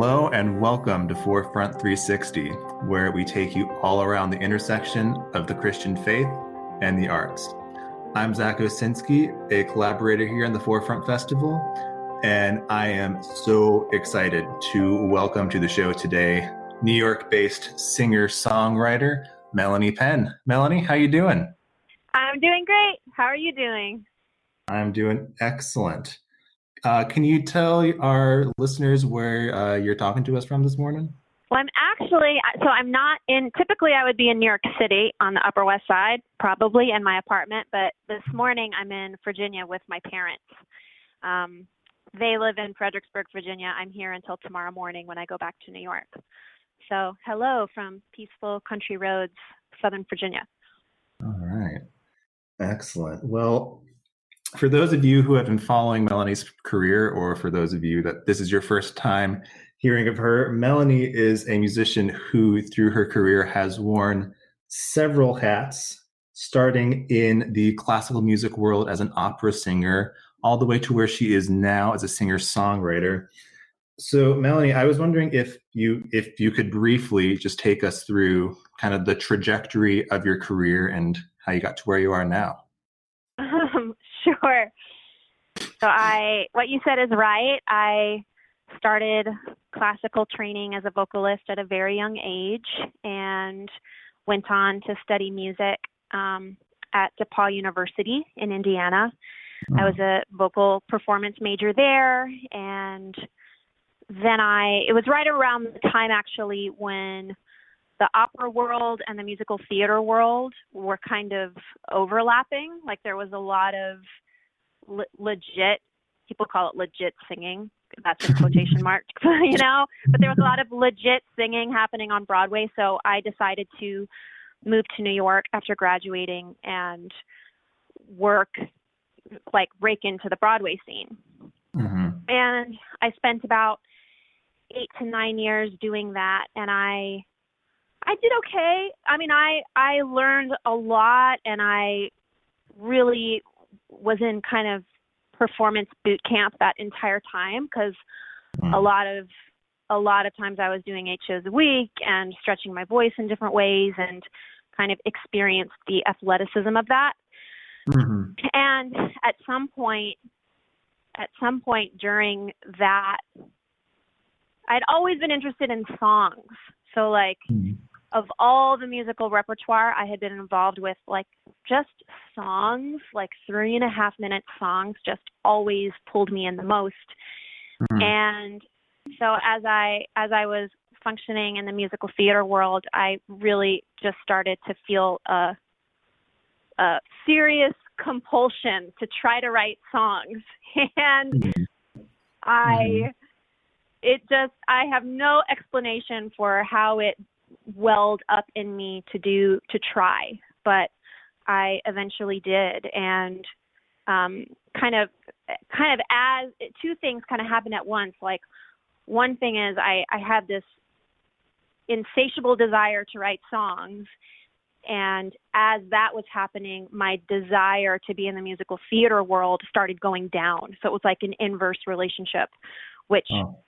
Hello and welcome to Forefront 360, where we take you all around the intersection of the Christian faith and the arts. I'm Zach Osinski, a collaborator here in the Forefront Festival, and I am so excited to welcome to the show today New York-based singer-songwriter Melanie Penn. Melanie, how you doing? I'm doing great. How are you doing? I'm doing excellent. Uh, can you tell our listeners where uh, you're talking to us from this morning? Well, I'm actually, so I'm not in, typically I would be in New York City on the Upper West Side, probably in my apartment, but this morning I'm in Virginia with my parents. Um, they live in Fredericksburg, Virginia. I'm here until tomorrow morning when I go back to New York. So, hello from peaceful country roads, Southern Virginia. All right. Excellent. Well, for those of you who have been following Melanie's career, or for those of you that this is your first time hearing of her, Melanie is a musician who, through her career, has worn several hats, starting in the classical music world as an opera singer, all the way to where she is now as a singer songwriter. So, Melanie, I was wondering if you if you could briefly just take us through kind of the trajectory of your career and how you got to where you are now. Um, sure. So I, what you said is right. I started classical training as a vocalist at a very young age and went on to study music um, at DePauw University in Indiana. I was a vocal performance major there and then I it was right around the time actually when the opera world and the musical theater world were kind of overlapping. Like there was a lot of le- legit, people call it legit singing. That's in quotation marks, you know, but there was a lot of legit singing happening on Broadway. So I decided to move to New York after graduating and work, like, break into the Broadway scene. Mm-hmm. And I spent about eight to nine years doing that. And I, I did okay. I mean, I I learned a lot, and I really was in kind of performance boot camp that entire time because mm. a lot of a lot of times I was doing eight shows a week and stretching my voice in different ways and kind of experienced the athleticism of that. Mm-hmm. And at some point, at some point during that, I'd always been interested in songs. So like mm-hmm of all the musical repertoire I had been involved with, like just songs, like three and a half minute songs, just always pulled me in the most. Mm-hmm. And so as I as I was functioning in the musical theater world, I really just started to feel a a serious compulsion to try to write songs, and mm-hmm. I. Mm-hmm. It just, I have no explanation for how it welled up in me to do to try, but I eventually did, and um, kind of kind of as two things kind of happened at once. Like one thing is I I had this insatiable desire to write songs. And as that was happening, my desire to be in the musical theater world started going down. So it was like an inverse relationship, which oh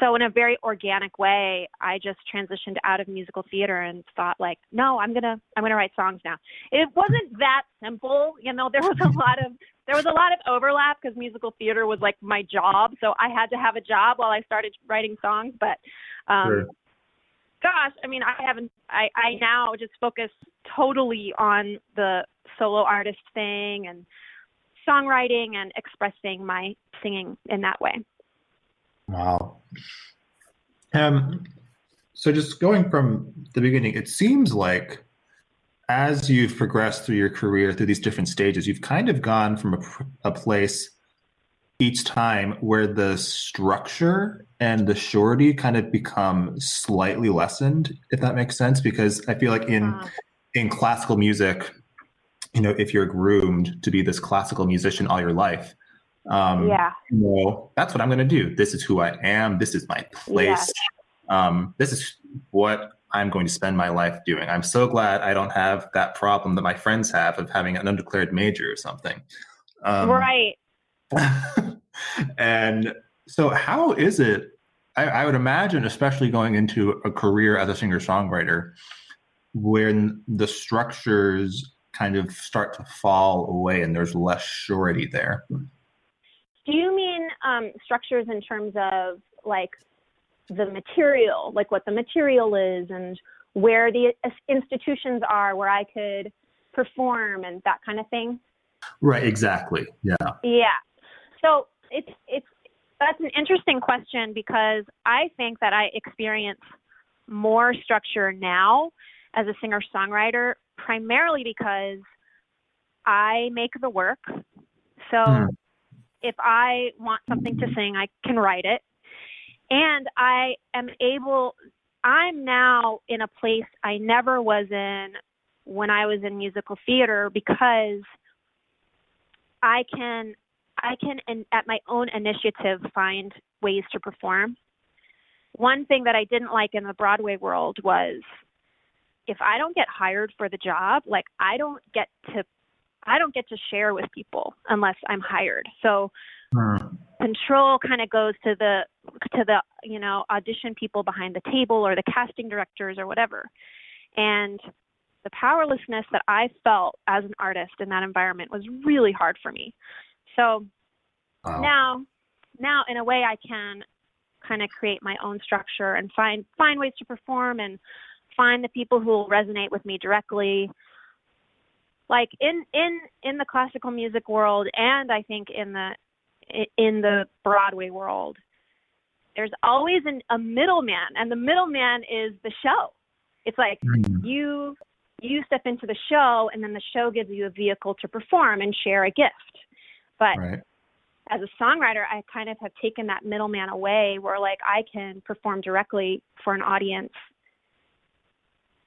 so in a very organic way i just transitioned out of musical theater and thought like no i'm gonna i'm gonna write songs now it wasn't that simple you know there was a lot of there was a lot of overlap because musical theater was like my job so i had to have a job while i started writing songs but um sure. gosh i mean i haven't i i now just focus totally on the solo artist thing and songwriting and expressing my singing in that way Wow. Um, so just going from the beginning, it seems like as you've progressed through your career through these different stages, you've kind of gone from a, a place each time where the structure and the surety kind of become slightly lessened, if that makes sense. Because I feel like in uh, in classical music, you know, if you're groomed to be this classical musician all your life, um, yeah. You know, that's what I'm going to do. This is who I am. This is my place. Um, this is what I'm going to spend my life doing. I'm so glad I don't have that problem that my friends have of having an undeclared major or something. Um, right. and so, how is it I, I would imagine, especially going into a career as a singer songwriter, when the structures kind of start to fall away and there's less surety there. Do you mean um, structures in terms of like the material, like what the material is and where the institutions are where I could perform and that kind of thing? Right, exactly. Yeah. Yeah. So it's it's that's an interesting question because I think that I experience more structure now as a singer songwriter primarily because I make the work. So mm. If I want something to sing, I can write it. And I am able I'm now in a place I never was in when I was in musical theater because I can I can in, at my own initiative find ways to perform. One thing that I didn't like in the Broadway world was if I don't get hired for the job, like I don't get to I don't get to share with people unless I'm hired. So mm. control kind of goes to the to the you know audition people behind the table or the casting directors or whatever. And the powerlessness that I felt as an artist in that environment was really hard for me. So wow. now, now in a way, I can kind of create my own structure and find find ways to perform and find the people who will resonate with me directly. Like in in in the classical music world, and I think in the in the Broadway world, there's always an, a middleman, and the middleman is the show. It's like mm. you you step into the show, and then the show gives you a vehicle to perform and share a gift. But right. as a songwriter, I kind of have taken that middleman away where like I can perform directly for an audience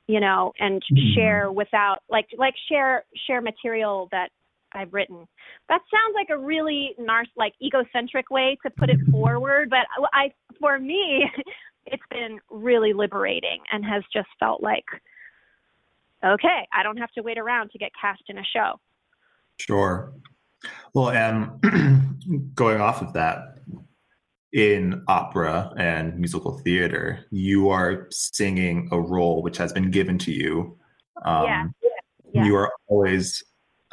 you know and mm-hmm. share without like like share share material that I've written. That sounds like a really narc like egocentric way to put it forward, but I for me it's been really liberating and has just felt like okay, I don't have to wait around to get cast in a show. Sure. Well, and going off of that, in opera and musical theater, you are singing a role which has been given to you. Um, yeah. yeah. You are always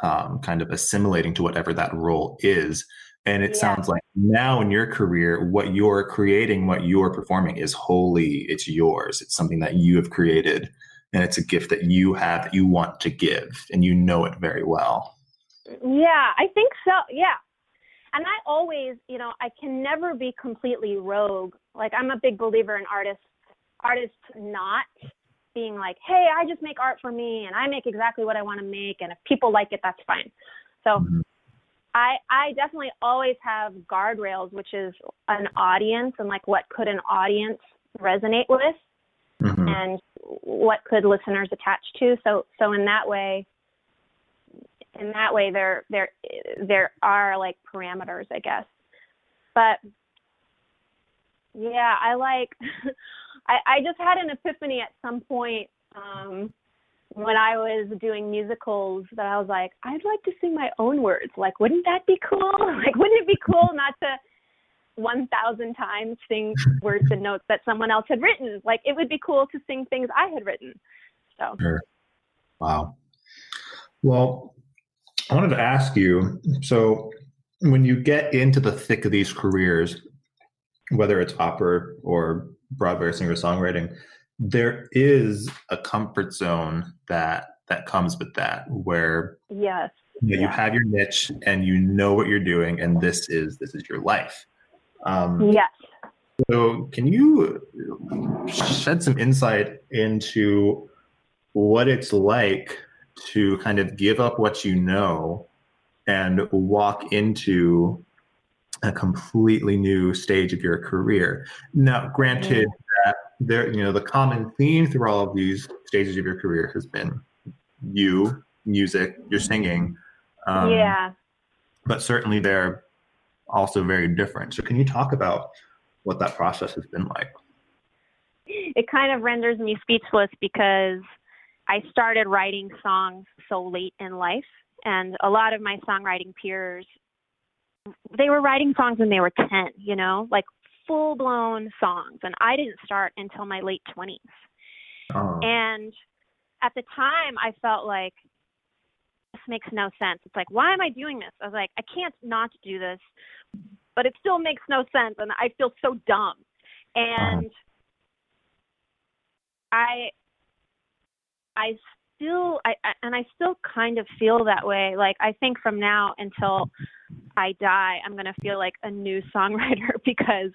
um, kind of assimilating to whatever that role is. And it yeah. sounds like now in your career, what you're creating, what you're performing is wholly, it's yours. It's something that you have created and it's a gift that you have that you want to give and you know it very well. Yeah, I think so. Yeah. And I always, you know, I can never be completely rogue. Like I'm a big believer in artists artists not being like, "Hey, I just make art for me and I make exactly what I want to make and if people like it, that's fine." So mm-hmm. I I definitely always have guardrails, which is an audience and like what could an audience resonate with mm-hmm. and what could listeners attach to. So so in that way, in that way there there there are like parameters, I guess. But yeah, I like I I just had an epiphany at some point um when I was doing musicals that I was like, I'd like to sing my own words. Like, wouldn't that be cool? Like, wouldn't it be cool not to 1,000 times sing words and notes that someone else had written. Like it would be cool to sing things I had written. So. Sure. Wow. Well, I wanted to ask you so when you get into the thick of these careers, whether it's opera or Broadway singer songwriting, there is a comfort zone that that comes with that where yes you, know, yeah. you have your niche and you know what you're doing and this is this is your life um, yes. So, can you shed some insight into what it's like to kind of give up what you know and walk into a completely new stage of your career? Now, granted that there, you know, the common theme through all of these stages of your career has been you, music, you're singing. Um, yeah. But certainly they're also very different. So, can you talk about what that process has been like? It kind of renders me speechless because I started writing songs so late in life, and a lot of my songwriting peers they were writing songs when they were 10, you know, like full blown songs. And I didn't start until my late 20s. Oh. And at the time, I felt like this makes no sense. It's like, why am I doing this? I was like, I can't not do this, but it still makes no sense. And I feel so dumb. And uh-huh. I, I still I, I and I still kind of feel that way. Like I think from now until I die, I'm gonna feel like a new songwriter because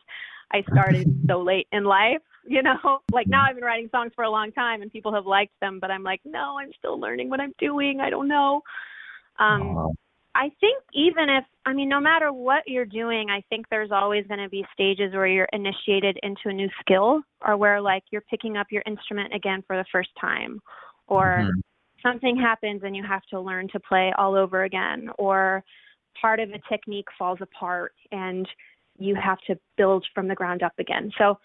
I started so late in life. You know, like now I've been writing songs for a long time and people have liked them, but I'm like, no, I'm still learning what I'm doing. I don't know. Um, I think even if, I mean, no matter what you're doing, I think there's always going to be stages where you're initiated into a new skill or where like you're picking up your instrument again for the first time or mm-hmm. something happens and you have to learn to play all over again, or part of a technique falls apart and you have to build from the ground up again. So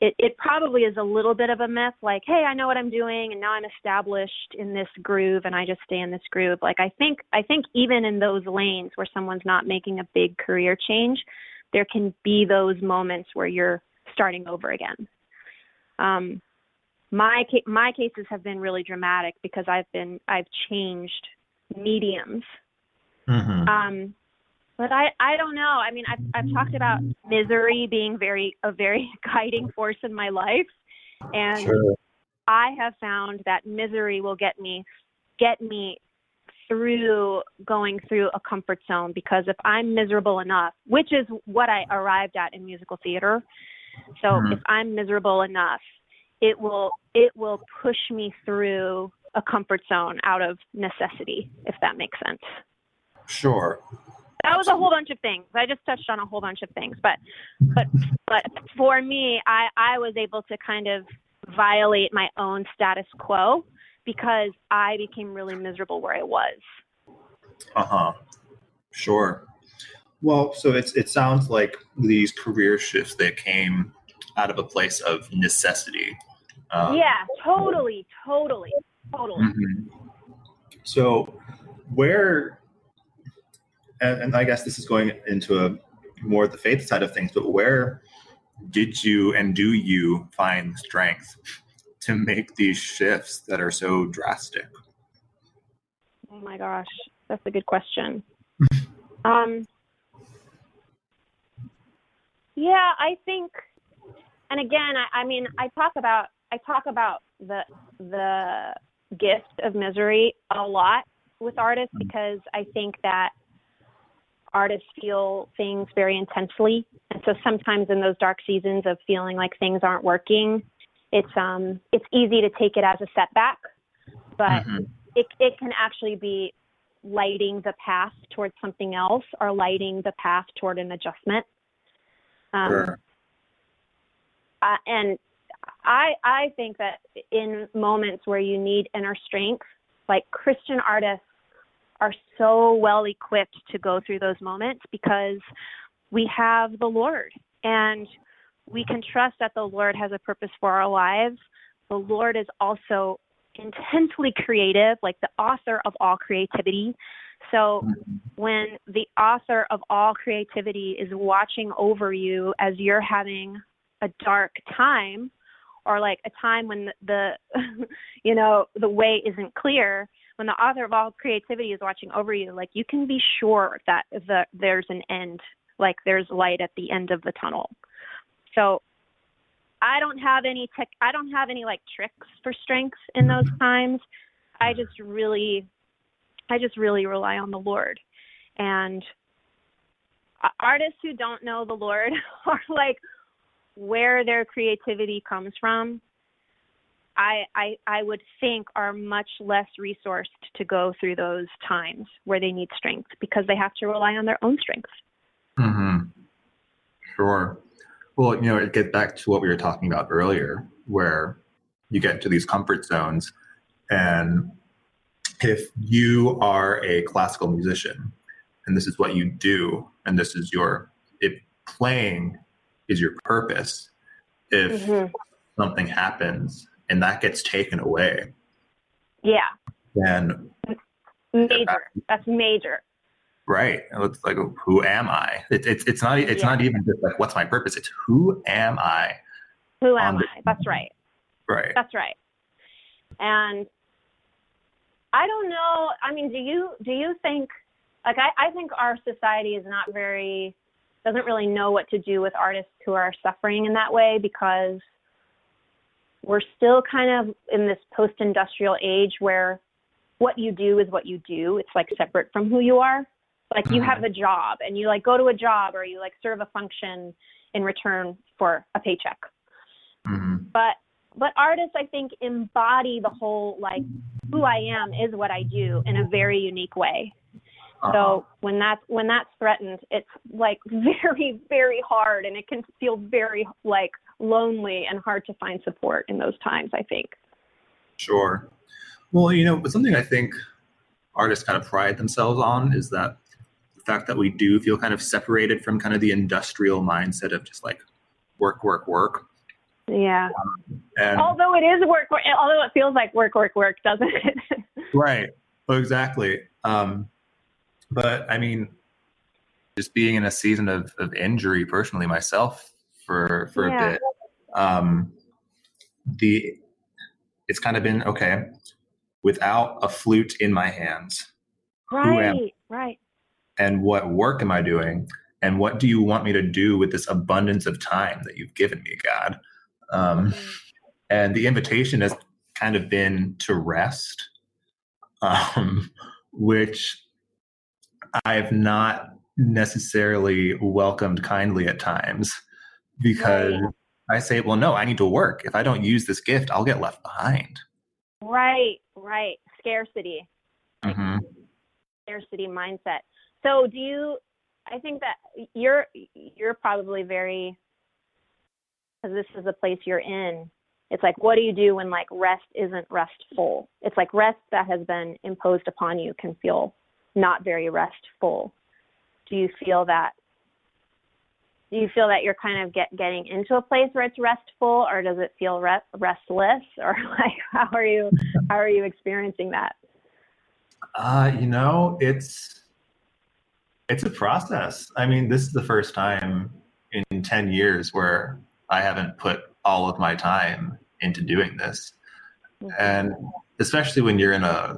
it, it probably is a little bit of a myth like, hey, I know what I'm doing and now I'm established in this groove and I just stay in this groove. Like I think I think even in those lanes where someone's not making a big career change, there can be those moments where you're starting over again. Um, my my cases have been really dramatic because I've been I've changed mediums. Mm-hmm. Um, but I I don't know. I mean, I've I've talked about misery being very a very guiding force in my life, and sure. I have found that misery will get me get me through going through a comfort zone because if I'm miserable enough, which is what I arrived at in musical theater. So mm-hmm. if I'm miserable enough it will it will push me through a comfort zone out of necessity, if that makes sense. Sure. That was a whole bunch of things. I just touched on a whole bunch of things, but but but for me, I I was able to kind of violate my own status quo because I became really miserable where I was. Uh huh. Sure. Well, so it's it sounds like these career shifts that came out of a place of necessity um, yeah, totally, totally, totally. Mm-hmm. So, where, and, and, I guess this is going into a more the faith side of things, but where did you and do you find strength to make these shifts that are so drastic? Oh my gosh, that's a good question. um, yeah, I think, and again, I, I mean, I talk about I talk about the the gift of misery a lot with artists mm-hmm. because I think that artists feel things very intensely, and so sometimes in those dark seasons of feeling like things aren't working, it's um it's easy to take it as a setback, but mm-hmm. it it can actually be lighting the path towards something else or lighting the path toward an adjustment. Um, sure. uh, and I I think that in moments where you need inner strength, like Christian artists are so well equipped to go through those moments because we have the Lord and we can trust that the Lord has a purpose for our lives. The Lord is also intensely creative, like the author of all creativity. So mm-hmm. when the author of all creativity is watching over you as you're having a dark time, or like a time when the, you know the way isn't clear when the author of all creativity is watching over you like you can be sure that the there's an end like there's light at the end of the tunnel. So i don't have any tech i don't have any like tricks for strength in those times. I just really i just really rely on the lord. And uh, artists who don't know the lord are like where their creativity comes from, I, I, I would think are much less resourced to go through those times where they need strength because they have to rely on their own strength. Mm-hmm. Sure. Well, you know, it gets back to what we were talking about earlier, where you get into these comfort zones. And if you are a classical musician and this is what you do, and this is your, if playing is your purpose if mm-hmm. something happens and that gets taken away. Yeah. Then major. That's major. Right. It's like who am i? It, it's it's not it's yeah. not even just like what's my purpose? It's who am i who am i? That's right. Right. That's right. And i don't know. I mean do you do you think like i, I think our society is not very doesn't really know what to do with artists who are suffering in that way because we're still kind of in this post industrial age where what you do is what you do. It's like separate from who you are. Like you have mm-hmm. a job and you like go to a job or you like serve a function in return for a paycheck. Mm-hmm. But but artists I think embody the whole like who I am is what I do in a very unique way. Uh-huh. So when that's when that's threatened, it's like very very hard and it can feel very like lonely and hard to find support in those times, I think. Sure. Well, you know, but something I think artists kind of pride themselves on is that the fact that we do feel kind of separated from kind of the industrial mindset of just like work, work, work. Yeah. Um, and although it is work, work, although it feels like work, work, work, doesn't it? right. Well, exactly. Um, but I mean, just being in a season of, of injury personally myself for for yeah. a bit, um, the it's kind of been okay without a flute in my hands. Right, right. And what work am I doing? And what do you want me to do with this abundance of time that you've given me, God? Um, mm-hmm. And the invitation has kind of been to rest, um, which I've not necessarily welcomed kindly at times because right. I say, well, no, I need to work. If I don't use this gift, I'll get left behind. Right, right. Scarcity. Mm-hmm. Scarcity mindset. So do you I think that you're you're probably very because this is the place you're in. It's like what do you do when like rest isn't restful? It's like rest that has been imposed upon you can feel not very restful. Do you feel that do you feel that you're kind of get getting into a place where it's restful or does it feel re- restless or like how are you how are you experiencing that uh you know it's it's a process i mean this is the first time in 10 years where i haven't put all of my time into doing this mm-hmm. and especially when you're in a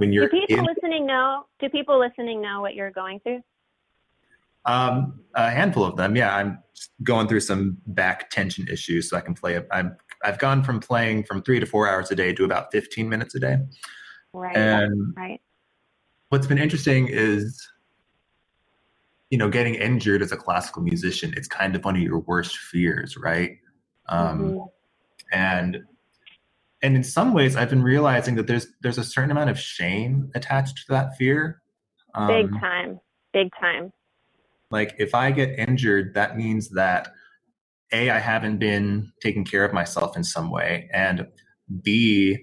when you're do people in, listening know do people listening know what you're going through um, a handful of them. Yeah, I'm going through some back tension issues, so I can play. I'm I've gone from playing from three to four hours a day to about 15 minutes a day. Right. And right. What's been interesting is, you know, getting injured as a classical musician. It's kind of one of your worst fears, right? Um, mm-hmm. And and in some ways, I've been realizing that there's there's a certain amount of shame attached to that fear. Um, big time. Big time like if I get injured, that means that A, I haven't been taking care of myself in some way, and B,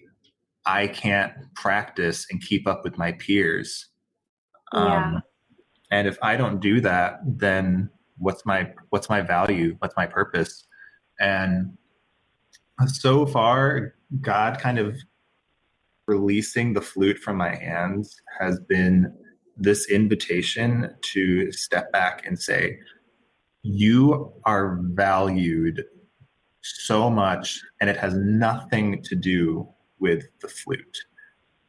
I can't practice and keep up with my peers. Yeah. Um, and if I don't do that, then what's my what's my value? What's my purpose? And so far, God kind of releasing the flute from my hands has been this invitation to step back and say, you are valued so much, and it has nothing to do with the flute.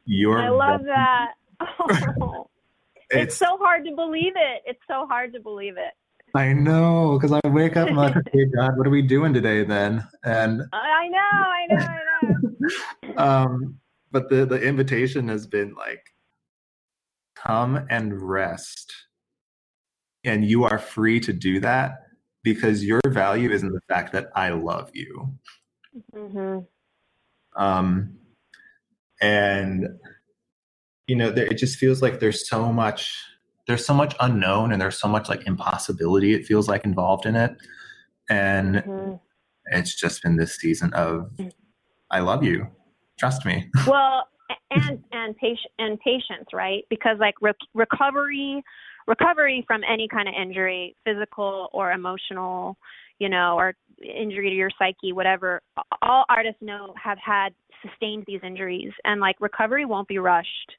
You're I love that. Oh, it's, it's so hard to believe it. It's so hard to believe it. I know, because I wake up and I'm like, "Hey God, what are we doing today then?" And I know, I know, I know. Um, but the the invitation has been like, come and rest. And you are free to do that because your value is in the fact that I love you. Mm-hmm. Um, and you know, there, it just feels like there's so much, there's so much unknown, and there's so much like impossibility. It feels like involved in it, and mm-hmm. it's just been this season of, mm. I love you, trust me. Well, and and patient and patience, right? Because like re- recovery, recovery from any kind of injury, physical or emotional, you know, or injury to your psyche, whatever. All artists know have had sustained these injuries, and like recovery won't be rushed.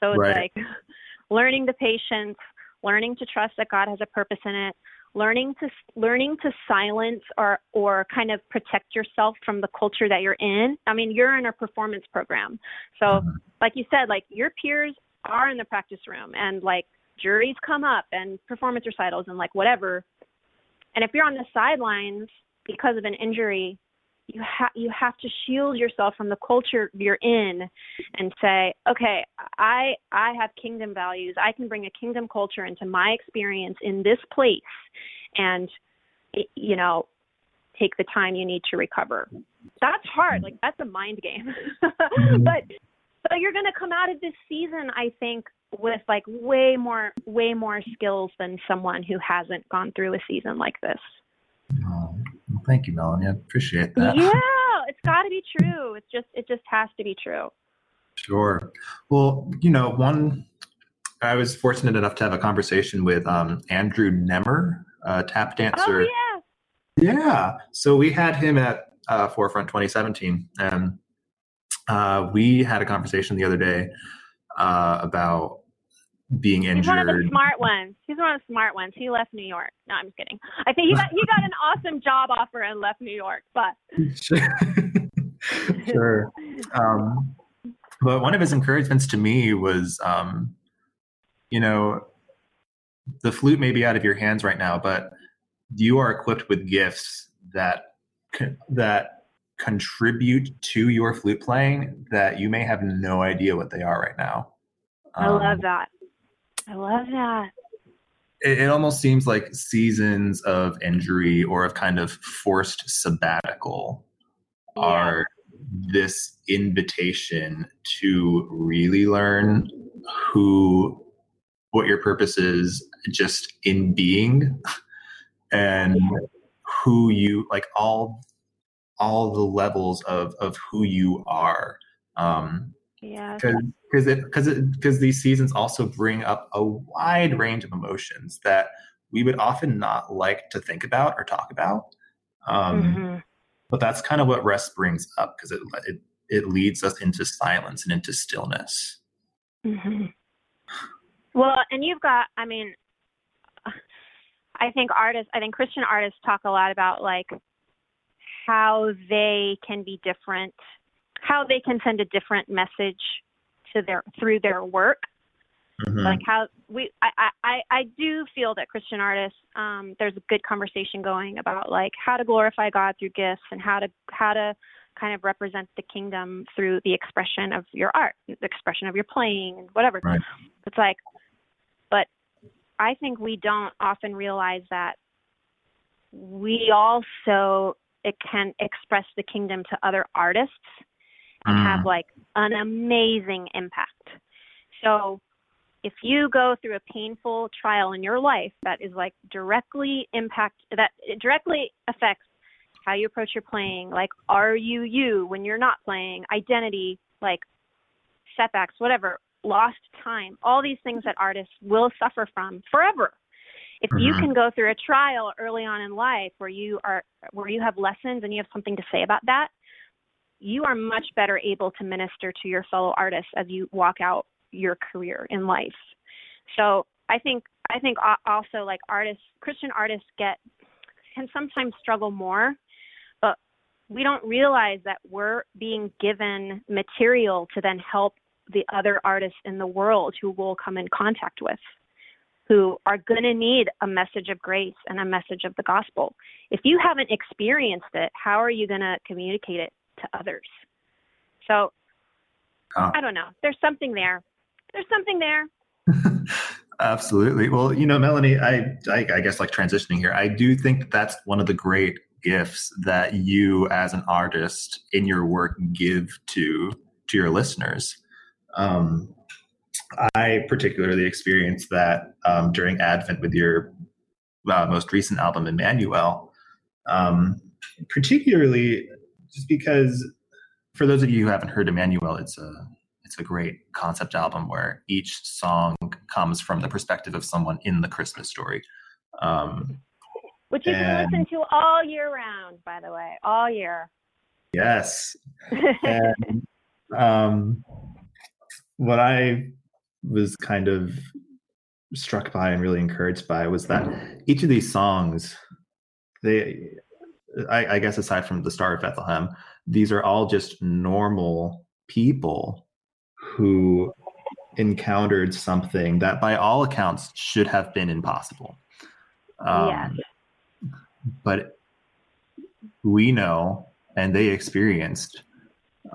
So it's right. like learning the patience, learning to trust that God has a purpose in it, learning to learning to silence or or kind of protect yourself from the culture that you're in. I mean, you're in a performance program. So, mm-hmm. like you said, like your peers are in the practice room and like juries come up and performance recitals and like whatever. And if you're on the sidelines because of an injury, you have you have to shield yourself from the culture you're in and say okay i i have kingdom values. I can bring a kingdom culture into my experience in this place and you know take the time you need to recover. That's hard. Like that's a mind game. But but you're going to come out of this season i think with like way more way more skills than someone who hasn't gone through a season like this thank you, Melanie. I appreciate that. Yeah, it's got to be true. It's just it just has to be true. Sure. Well, you know, one I was fortunate enough to have a conversation with um, Andrew Nemr, a tap dancer. Oh yeah. Yeah. So we had him at uh, Forefront 2017, and uh, we had a conversation the other day uh, about being injured. He's one of the smart ones. He's one of the smart ones. He left New York. No, I'm just kidding. I think he got he got an awesome job offer and left New York, but sure. Um, but one of his encouragements to me was, um, you know, the flute may be out of your hands right now, but you are equipped with gifts that that contribute to your flute playing that you may have no idea what they are right now. Um, I love um, that. I love that. It, it almost seems like seasons of injury or of kind of forced sabbatical yeah. are this invitation to really learn who what your purpose is just in being and who you like all all the levels of of who you are um yeah because it because it because these seasons also bring up a wide range of emotions that we would often not like to think about or talk about um, mm-hmm. but that's kind of what rest brings up because it, it it leads us into silence and into stillness mm-hmm. well and you've got i mean i think artists i think christian artists talk a lot about like how they can be different how they can send a different message to their through their work. Mm-hmm. Like how we, I, I, I do feel that Christian artists, um, there's a good conversation going about like how to glorify God through gifts and how to how to kind of represent the kingdom through the expression of your art, the expression of your playing, and whatever. Right. It's like, but I think we don't often realize that we also it can express the kingdom to other artists mm. have like an amazing impact. So if you go through a painful trial in your life that is like directly impact that it directly affects how you approach your playing, like are you you when you're not playing, identity, like setbacks, whatever, lost time, all these things that artists will suffer from forever. If mm-hmm. you can go through a trial early on in life where you are where you have lessons and you have something to say about that, you are much better able to minister to your fellow artists as you walk out your career in life. So I think I think also like artists, Christian artists get can sometimes struggle more, but we don't realize that we're being given material to then help the other artists in the world who will come in contact with who are going to need a message of grace and a message of the gospel. If you haven't experienced it, how are you going to communicate it to others. So oh. I don't know. There's something there. There's something there. Absolutely. Well, you know, Melanie, I, I, I guess like transitioning here, I do think that that's one of the great gifts that you as an artist in your work give to to your listeners. Um, I particularly experienced that um, during Advent with your uh, most recent album, Emmanuel. Um, particularly just because for those of you who haven't heard Emmanuel, it's a it's a great concept album where each song comes from the perspective of someone in the Christmas story. Um, Which you and, can listen to all year round, by the way, all year. Yes. and, um, what I was kind of struck by and really encouraged by was that each of these songs, they, I, I guess aside from the Star of Bethlehem, these are all just normal people who encountered something that by all accounts should have been impossible. Um, yes. But we know and they experienced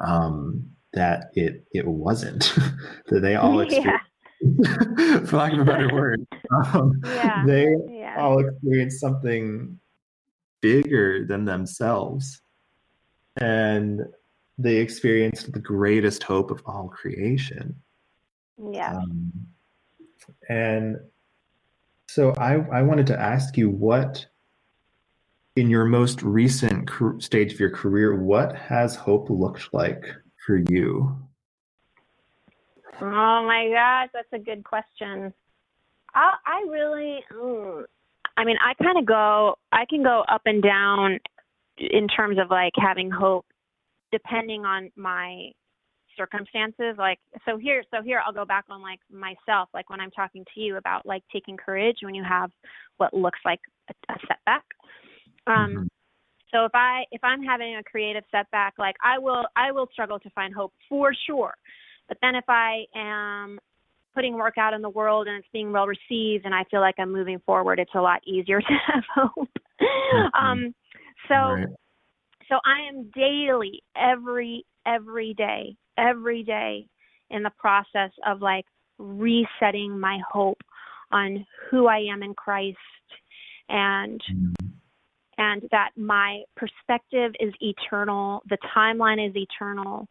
um, that it it wasn't that they all experienced yeah. for lack of a better word um, yeah. they yeah. all experienced something bigger than themselves and they experienced the greatest hope of all creation yeah um, and so i i wanted to ask you what in your most recent stage of your career, what has hope looked like for you? Oh my gosh, that's a good question. I, I really, mm, I mean, I kind of go, I can go up and down in terms of like having hope depending on my circumstances like so here so here I'll go back on like myself like when I'm talking to you about like taking courage when you have what looks like a, a setback um, mm-hmm. So if I if I'm having a creative setback, like I will I will struggle to find hope for sure. But then if I am putting work out in the world and it's being well received and I feel like I'm moving forward, it's a lot easier to have hope. Mm-hmm. Um, so right. so I am daily, every every day, every day in the process of like resetting my hope on who I am in Christ and mm-hmm and that my perspective is eternal, the timeline is eternal,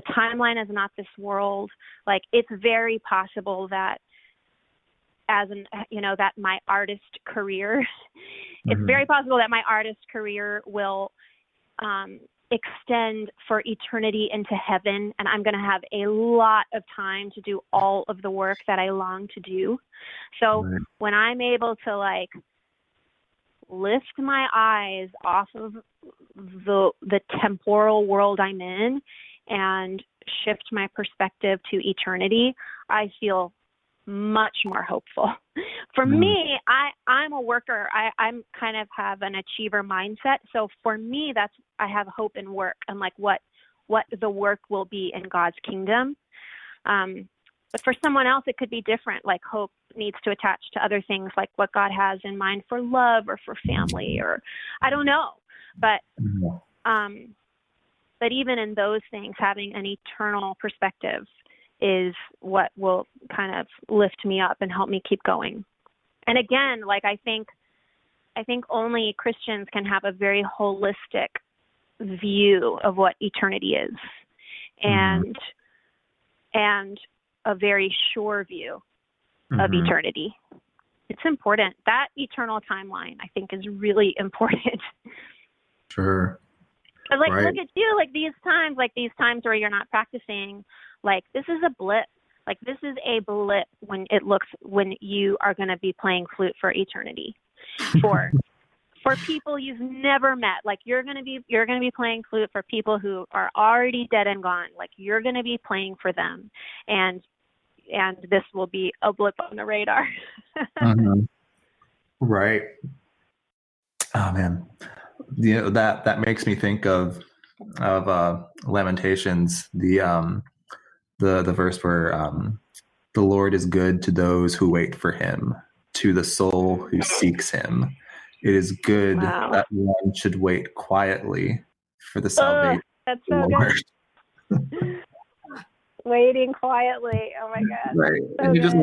the timeline is not this world. Like it's very possible that as an you know that my artist career mm-hmm. it's very possible that my artist career will um, extend for eternity into heaven and i'm going to have a lot of time to do all of the work that i long to do so right. when i'm able to like lift my eyes off of the the temporal world I'm in and shift my perspective to eternity, I feel much more hopeful. For mm. me, I I'm a worker. I I'm kind of have an achiever mindset. So for me, that's I have hope in work and like what what the work will be in God's kingdom. Um, but for someone else, it could be different. Like hope needs to attach to other things, like what God has in mind for love or for family, or I don't know. But mm-hmm. um, but even in those things, having an eternal perspective is what will kind of lift me up and help me keep going. And again, like I think, I think only Christians can have a very holistic view of what eternity is, mm-hmm. and mm-hmm. and a very sure view mm-hmm. of eternity. It's important. That eternal timeline, I think, is really important. Sure. But like, right. look at you, like these times, like these times where you're not practicing, like this is a blip. Like this is a blip when it looks when you are going to be playing flute for eternity. For for people you've never met. Like you're gonna be you're gonna be playing flute for people who are already dead and gone. Like you're gonna be playing for them, and and this will be a blip on the radar. mm-hmm. Right. Oh man, you know that that makes me think of of uh, Lamentations, the um the the verse where um the Lord is good to those who wait for Him, to the soul who seeks Him. It is good wow. that one should wait quietly for the salvation. that's so good. Waiting quietly. Oh my god. Right. So and you just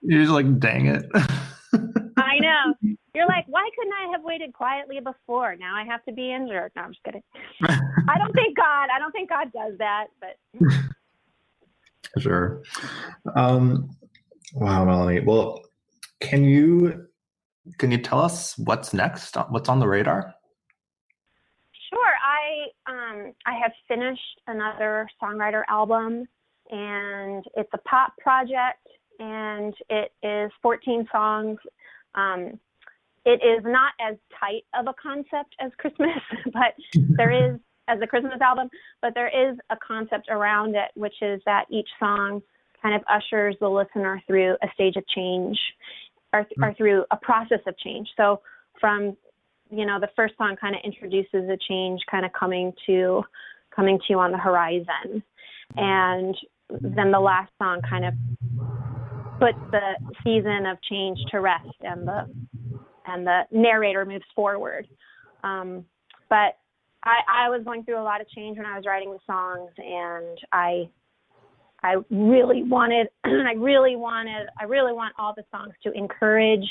you're just like, dang it. I know. You're like, why couldn't I have waited quietly before? Now I have to be injured. No, I'm just kidding. I don't think God. I don't think God does that, but. sure. Um, wow, Melanie. Well, can you can you tell us what's next? What's on the radar? Sure. I um, I have finished another songwriter album, and it's a pop project, and it is 14 songs. Um, it is not as tight of a concept as Christmas, but there is as a Christmas album, but there is a concept around it, which is that each song kind of ushers the listener through a stage of change or, or hmm. through a process of change. So from you know the first song kind of introduces a change kind of coming to coming to you on the horizon and then the last song kind of puts the season of change to rest and the and the narrator moves forward um, but I, I was going through a lot of change when I was writing the songs and I I really wanted I really wanted I really want all the songs to encourage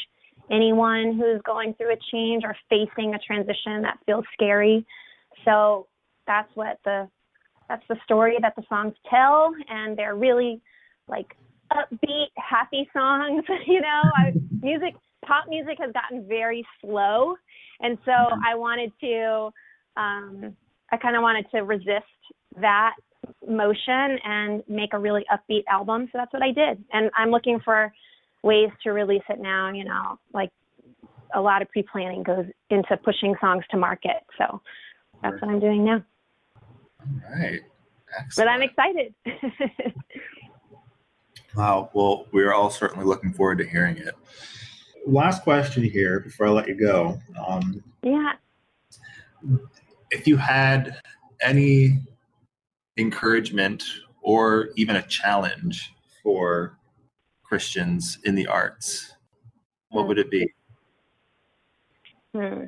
anyone who's going through a change or facing a transition that feels scary. So that's what the that's the story that the songs tell and they're really like upbeat, happy songs, you know. I, music pop music has gotten very slow and so mm-hmm. I wanted to um I kind of wanted to resist that motion and make a really upbeat album. So that's what I did. And I'm looking for ways to release it now, you know, like a lot of pre planning goes into pushing songs to market. So that's what I'm doing now. All right. Excellent. But I'm excited. wow. Well, we're all certainly looking forward to hearing it. Last question here before I let you go. Um, yeah. If you had any encouragement or even a challenge for Christians in the arts, what would it be? Hmm.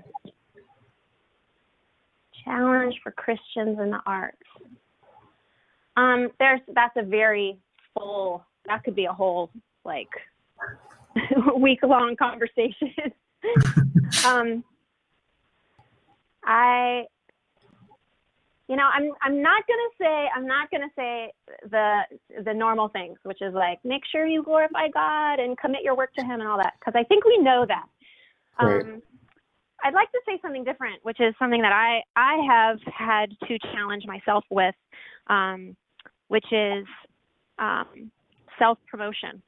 Challenge for Christians in the arts. Um, there's that's a very full. That could be a whole like week long conversation. um, I you know, I'm I'm not gonna say I'm not gonna say the the normal things, which is like make sure you glorify God and commit your work to Him and all that, because I think we know that. Right. Um, I'd like to say something different, which is something that I I have had to challenge myself with, um, which is um, self promotion,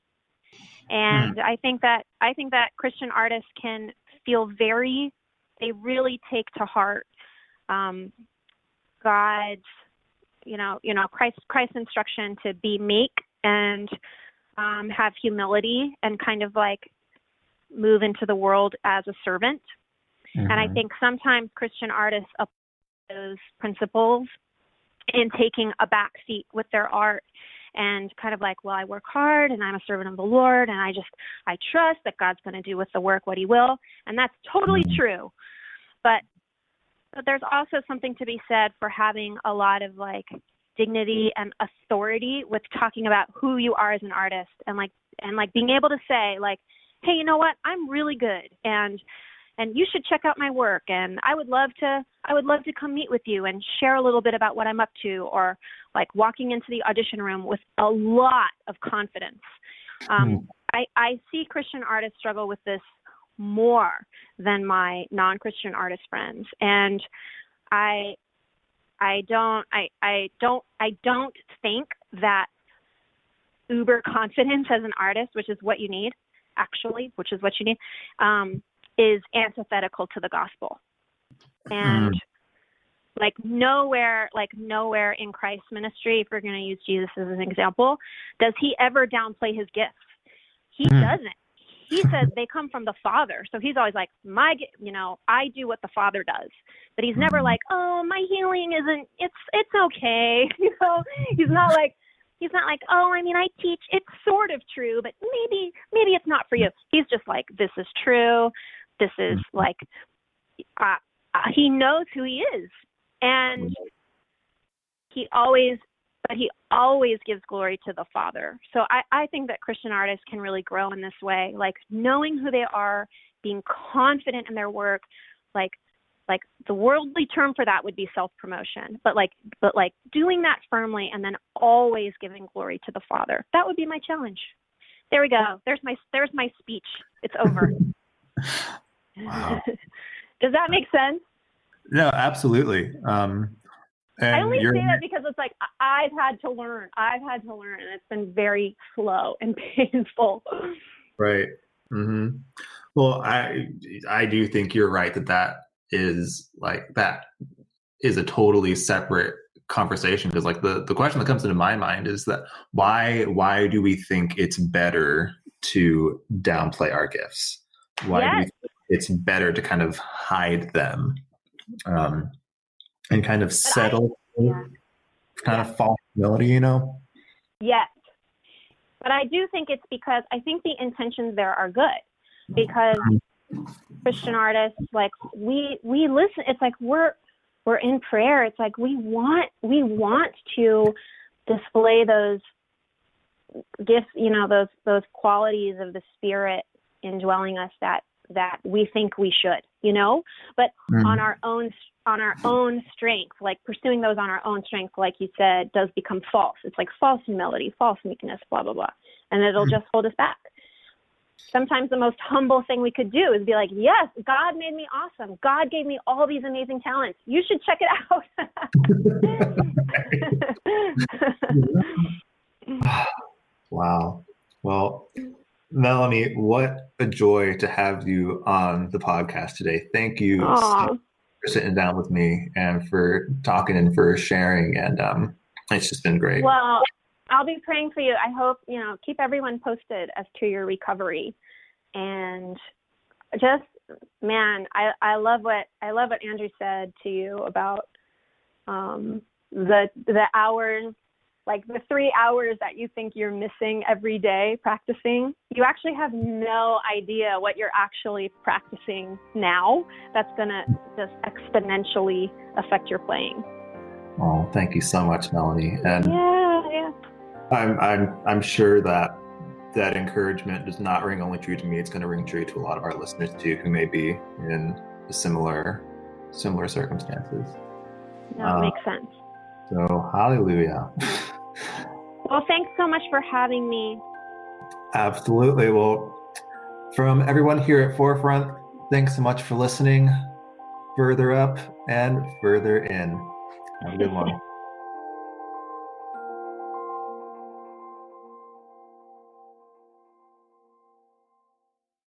and mm. I think that I think that Christian artists can feel very, they really take to heart um, God's, you know, you know, Christ Christ's instruction to be meek and um, have humility and kind of like move into the world as a servant. Mm-hmm. And I mm-hmm. think sometimes Christian artists apply those principles in taking a back seat with their art and kind of like, well, I work hard and I'm a servant of the Lord and I just I trust that God's going to do with the work what he will. And that's totally mm-hmm. true. But but there's also something to be said for having a lot of like dignity and authority with talking about who you are as an artist and like and like being able to say like hey you know what i'm really good and and you should check out my work and i would love to i would love to come meet with you and share a little bit about what i'm up to or like walking into the audition room with a lot of confidence um, mm. I, I see christian artists struggle with this more than my non-Christian artist friends, and I I don't I I don't I don't think that uber confidence as an artist, which is what you need, actually, which is what you need, um, is antithetical to the gospel. And mm. like nowhere, like nowhere in Christ's ministry, if we're going to use Jesus as an example, does he ever downplay his gifts? He mm. doesn't he says they come from the father so he's always like my you know i do what the father does but he's never like oh my healing isn't it's it's okay you know he's not like he's not like oh i mean i teach it's sort of true but maybe maybe it's not for you he's just like this is true this is like uh, uh he knows who he is. And he always but he always gives glory to the Father. So I, I think that Christian artists can really grow in this way, like knowing who they are, being confident in their work, like like the worldly term for that would be self promotion but like but like doing that firmly and then always giving glory to the father. That would be my challenge. There we go. There's my there's my speech. It's over wow. does that make sense no absolutely um and I only say that because it's like I've had to learn. I've had to learn, and it's been very slow and painful. Right. Mm-hmm. Well, I I do think you're right that that is like that is a totally separate conversation because like the, the question that comes into my mind is that why why do we think it's better to downplay our gifts? Why yes. do we think it's better to kind of hide them um, and kind of settle I, yeah. kind of false humility, you know? Yes. But I do think it's because I think the intentions there are good because Christian artists like we we listen it's like we're we're in prayer it's like we want we want to display those gifts you know those those qualities of the spirit indwelling us that that we think we should you know but mm-hmm. on our own on our own strength like pursuing those on our own strength like you said does become false it's like false humility false meekness blah blah blah and it'll mm-hmm. just hold us back sometimes the most humble thing we could do is be like, yes, God made me awesome. God gave me all these amazing talents. You should check it out. wow. Well, Melanie, what a joy to have you on the podcast today. Thank you so for sitting down with me and for talking and for sharing. And um, it's just been great. Well, I'll be praying for you. I hope, you know, keep everyone posted as to your recovery. And just man, I, I love what I love what Andrew said to you about um, the the hours like the three hours that you think you're missing every day practicing, you actually have no idea what you're actually practicing now. That's going to just exponentially affect your playing. Oh, thank you so much, Melanie. And yeah, yeah. I'm I'm I'm sure that that encouragement does not ring only true to me. It's going to ring true to a lot of our listeners too, who may be in similar similar circumstances. That uh, makes sense. So hallelujah. well, thanks so much for having me. Absolutely. Well, from everyone here at Forefront, thanks so much for listening. Further up and further in. Have a good one.